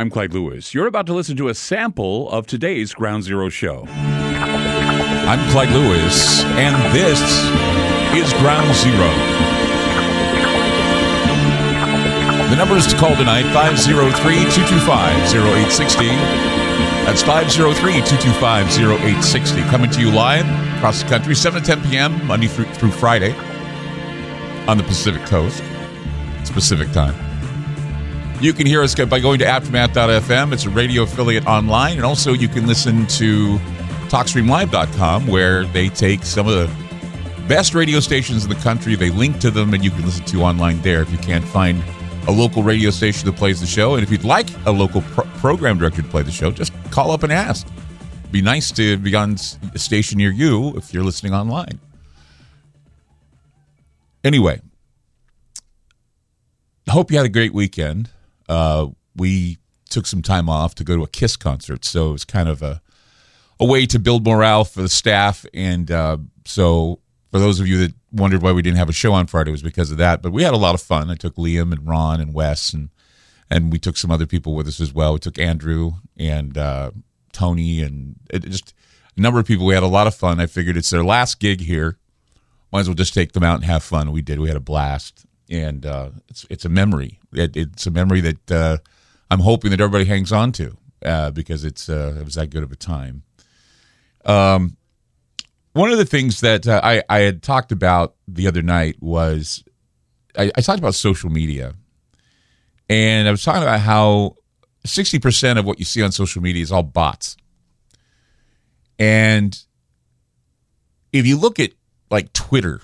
I'm Clyde Lewis. You're about to listen to a sample of today's Ground Zero show. I'm Clyde Lewis, and this is Ground Zero. The numbers to call tonight 503 225 0860. That's 503 225 0860. Coming to you live across the country, 7 to 10 p.m., Monday through, Friday on the Pacific Coast. It's Pacific time. You can hear us by going to aftermath.fm. It's a radio affiliate online. And also, you can listen to TalkStreamLive.com, where they take some of the best radio stations in the country. They link to them, and you can listen to online there if you can't find a local radio station that plays the show. And if you'd like a local pro- program director to play the show, just call up and ask. Be nice to be on a station near you if you're listening online. Anyway, hope you had a great weekend uh, we took some time off to go to a Kiss concert, so it was kind of a a way to build morale for the staff. And uh, so, for those of you that wondered why we didn't have a show on Friday, was because of that. But we had a lot of fun. I took Liam and Ron and Wes, and and we took some other people with us as well. We took Andrew and uh, Tony, and just a number of people. We had a lot of fun. I figured it's their last gig here. Might as well just take them out and have fun. We did. We had a blast, and uh, it's it's a memory it, it's a memory that uh, I'm hoping that everybody hangs on to uh, because it's uh, it was that good of a time. Um, one of the things that uh, I, I had talked about the other night was I, I talked about social media, and I was talking about how sixty percent of what you see on social media is all bots, and if you look at like Twitter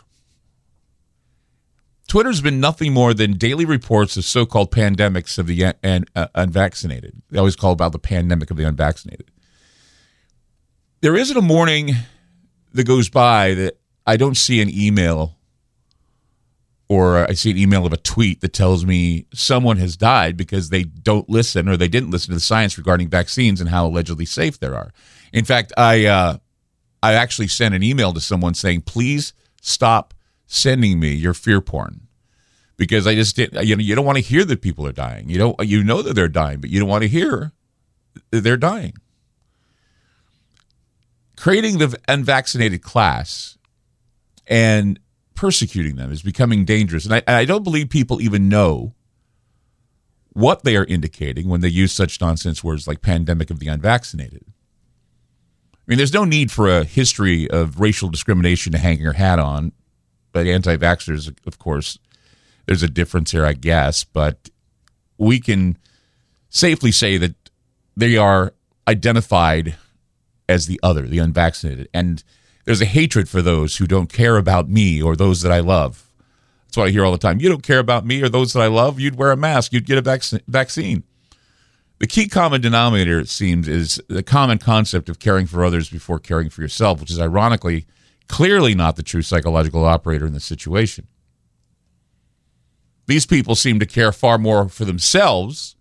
Twitter's been nothing more than daily reports of so-called pandemics of the un- uh, unvaccinated. They always call about the pandemic of the unvaccinated. There isn't a morning that goes by that I don't see an email or I see an email of a tweet that tells me someone has died because they don't listen or they didn't listen to the science regarding vaccines and how allegedly safe they are. In fact, I uh, I actually sent an email to someone saying, "Please stop sending me your fear porn because I just didn't. You know, you don't want to hear that people are dying. You don't. You know that they're dying, but you don't want to hear they're dying. Creating the unvaccinated class and persecuting them is becoming dangerous, and I, I don't believe people even know what they are indicating when they use such nonsense words like pandemic of the unvaccinated. I mean, there's no need for a history of racial discrimination to hang your hat on but anti vaxxers, of course, there's a difference here, I guess. But we can safely say that they are identified as the other, the unvaccinated. And there's a hatred for those who don't care about me or those that I love. That's what I hear all the time. You don't care about me or those that I love, you'd wear a mask, you'd get a vac- vaccine. The key common denominator, it seems, is the common concept of caring for others before caring for yourself, which is ironically Clearly not the true psychological operator in the situation. These people seem to care far more for themselves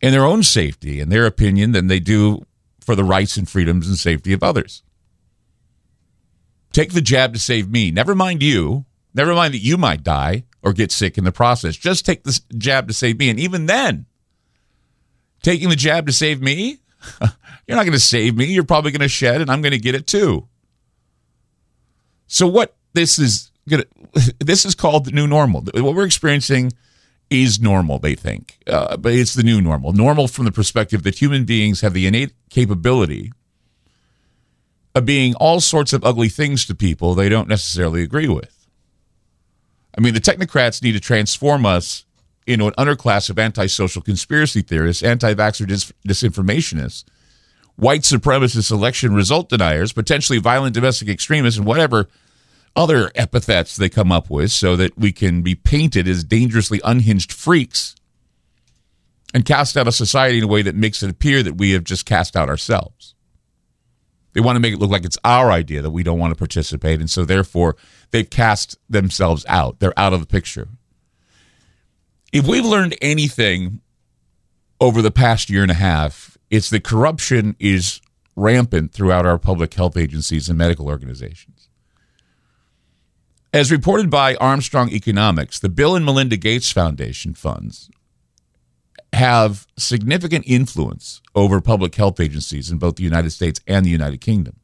and their own safety and their opinion than they do for the rights and freedoms and safety of others. Take the jab to save me. Never mind you. Never mind that you might die or get sick in the process. Just take the jab to save me. And even then, taking the jab to save me, you're not going to save me. You're probably going to shed, and I'm going to get it too. So what this is gonna this is called the new normal. What we're experiencing is normal, they think, uh, but it's the new normal. Normal from the perspective that human beings have the innate capability of being all sorts of ugly things to people they don't necessarily agree with. I mean, the technocrats need to transform us into an underclass of antisocial conspiracy theorists, anti-vaxxer dis- disinformationists, white supremacist election result deniers, potentially violent domestic extremists, and whatever other epithets they come up with so that we can be painted as dangerously unhinged freaks and cast out of society in a way that makes it appear that we have just cast out ourselves. They want to make it look like it's our idea that we don't want to participate, and so therefore they've cast themselves out. They're out of the picture. If we've learned anything over the past year and a half, it's that corruption is rampant throughout our public health agencies and medical organizations. As reported by Armstrong Economics, the Bill and Melinda Gates Foundation funds have significant influence over public health agencies in both the United States and the United Kingdom.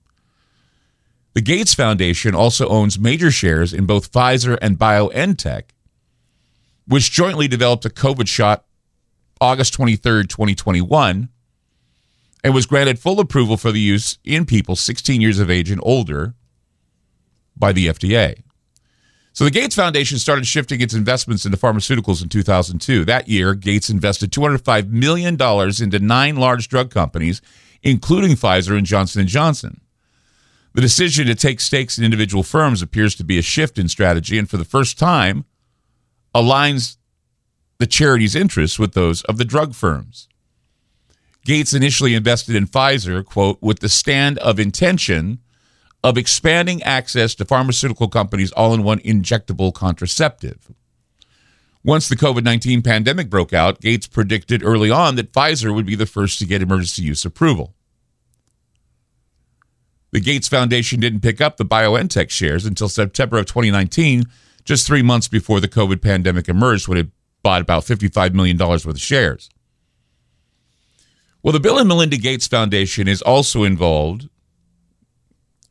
The Gates Foundation also owns major shares in both Pfizer and BioNTech, which jointly developed a COVID shot August 23, 2021, and was granted full approval for the use in people 16 years of age and older by the FDA. So the Gates Foundation started shifting its investments into pharmaceuticals in 2002. That year, Gates invested $205 million into nine large drug companies, including Pfizer and Johnson & Johnson. The decision to take stakes in individual firms appears to be a shift in strategy and for the first time aligns the charity's interests with those of the drug firms. Gates initially invested in Pfizer, quote, with the stand of intention of expanding access to pharmaceutical companies' all in one injectable contraceptive. Once the COVID 19 pandemic broke out, Gates predicted early on that Pfizer would be the first to get emergency use approval. The Gates Foundation didn't pick up the BioNTech shares until September of 2019, just three months before the COVID pandemic emerged, when it bought about $55 million worth of shares. Well, the Bill and Melinda Gates Foundation is also involved,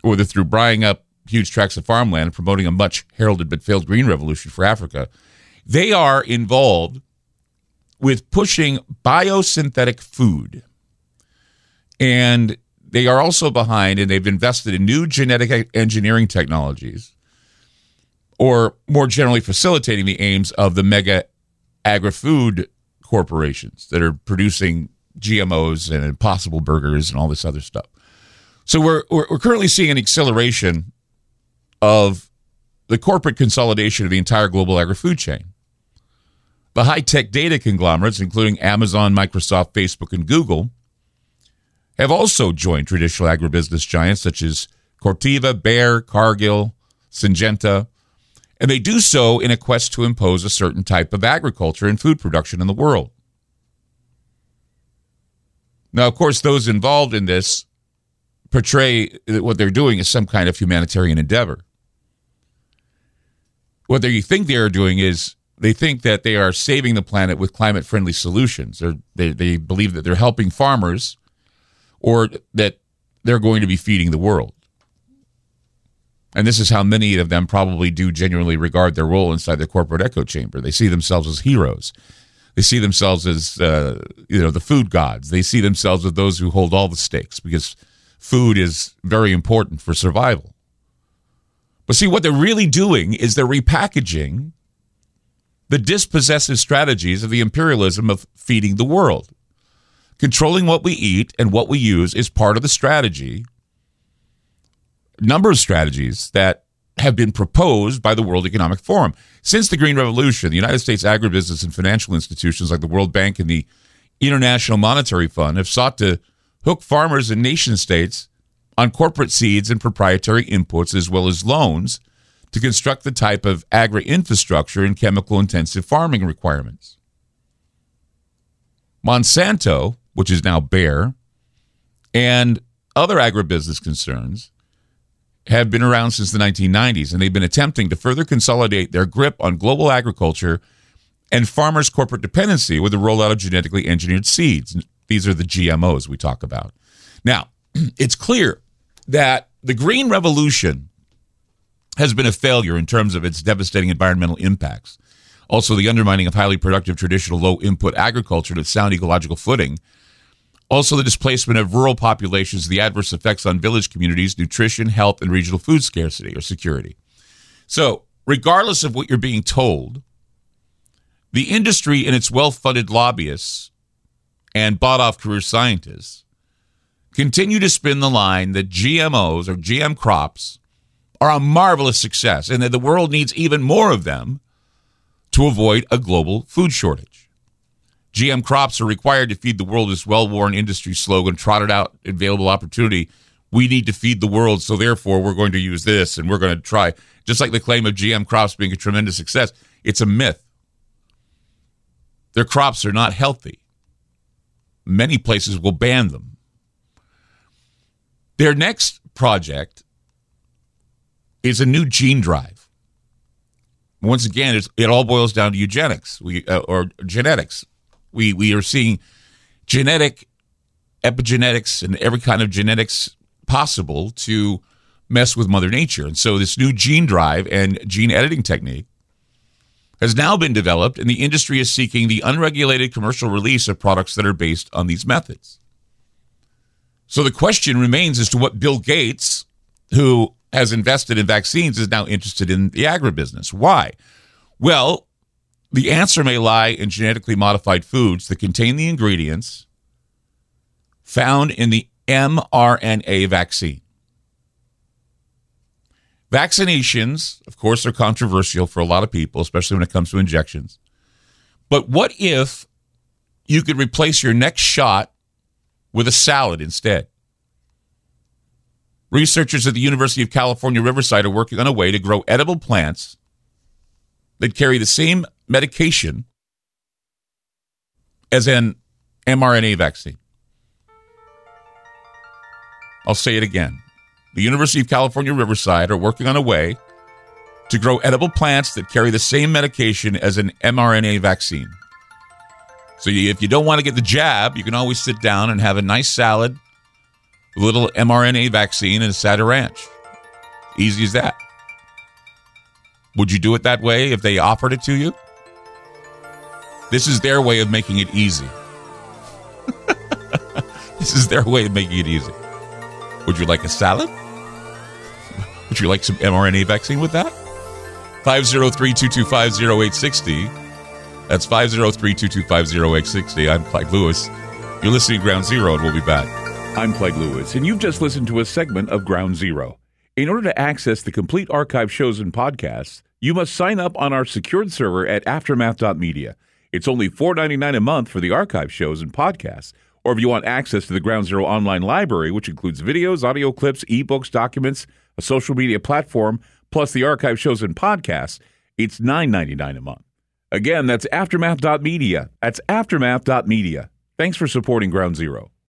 whether through buying up huge tracts of farmland and promoting a much heralded but failed green revolution for Africa. They are involved with pushing biosynthetic food. And they are also behind and they've invested in new genetic engineering technologies or more generally facilitating the aims of the mega agri-food corporations that are producing GMOs and impossible burgers and all this other stuff. So we're, we're currently seeing an acceleration of the corporate consolidation of the entire global agri-food chain. The high-tech data conglomerates, including Amazon, Microsoft, Facebook, and Google, have also joined traditional agribusiness giants such as Corteva, Bayer, Cargill, Syngenta, and they do so in a quest to impose a certain type of agriculture and food production in the world. Now, of course, those involved in this portray what they're doing as some kind of humanitarian endeavor. What they think they are doing is they think that they are saving the planet with climate friendly solutions. They're, they they believe that they're helping farmers or that they're going to be feeding the world. And this is how many of them probably do genuinely regard their role inside the corporate echo chamber. They see themselves as heroes. They see themselves as uh, you know the food gods. They see themselves as those who hold all the stakes because food is very important for survival. But see, what they're really doing is they're repackaging the dispossessive strategies of the imperialism of feeding the world. Controlling what we eat and what we use is part of the strategy, number of strategies that have been proposed by the World Economic Forum. Since the Green Revolution, the United States agribusiness and financial institutions like the World Bank and the International Monetary Fund have sought to hook farmers and nation states on corporate seeds and proprietary inputs as well as loans to construct the type of agri infrastructure and chemical intensive farming requirements. Monsanto, which is now Bayer, and other agribusiness concerns have been around since the 1990s, and they've been attempting to further consolidate their grip on global agriculture and farmers' corporate dependency with the rollout of genetically engineered seeds. These are the GMOs we talk about. Now, it's clear that the Green Revolution has been a failure in terms of its devastating environmental impacts. Also, the undermining of highly productive traditional low input agriculture to sound ecological footing also, the displacement of rural populations, the adverse effects on village communities, nutrition, health, and regional food scarcity or security. So, regardless of what you're being told, the industry and its well funded lobbyists and bought off career scientists continue to spin the line that GMOs or GM crops are a marvelous success and that the world needs even more of them to avoid a global food shortage. GM crops are required to feed the world this well worn industry slogan, trotted out available opportunity. We need to feed the world, so therefore we're going to use this and we're going to try. Just like the claim of GM crops being a tremendous success, it's a myth. Their crops are not healthy. Many places will ban them. Their next project is a new gene drive. Once again, it all boils down to eugenics we, uh, or genetics We we are seeing genetic epigenetics and every kind of genetics possible to mess with Mother Nature. And so this new gene drive and gene editing technique has now been developed, and the industry is seeking the unregulated commercial release of products that are based on these methods. So the question remains as to what Bill Gates, who has invested in vaccines, is now interested in the agribusiness. Why? Well, the answer may lie in genetically modified foods that contain the ingredients found in the mRNA vaccine. Vaccinations, of course, are controversial for a lot of people, especially when it comes to injections. But what if you could replace your next shot with a salad instead? Researchers at the University of California, Riverside are working on a way to grow edible plants that carry the same medication as an mRNA vaccine. I'll say it again the University of California, Riverside are working on a way to grow edible plants that carry the same medication as an mRNA vaccine. So if you don't want to get the jab, you can always sit down and have a nice salad a little mRNA vaccine and a side of ranch. Easy as that. Would you do it that way if they offered it to you? This is their way of making it easy. this is their way of making it easy. Would you like a salad? Would you like some mRNA vaccine with that? 503 225 0860. That's 503 225 0860. I'm Clyde Lewis. You're listening to Ground Zero, and we'll be back. I'm Clyde Lewis, and you've just listened to a segment of Ground Zero. In order to access the complete archive shows and podcasts, you must sign up on our secured server at aftermath.media. It's only $4.99 a month for the archive shows and podcasts. Or if you want access to the Ground Zero online library, which includes videos, audio clips, ebooks, documents, a social media platform, plus the archive shows and podcasts, it's $9.99 a month. Again, that's aftermath.media. That's aftermath.media. Thanks for supporting Ground Zero.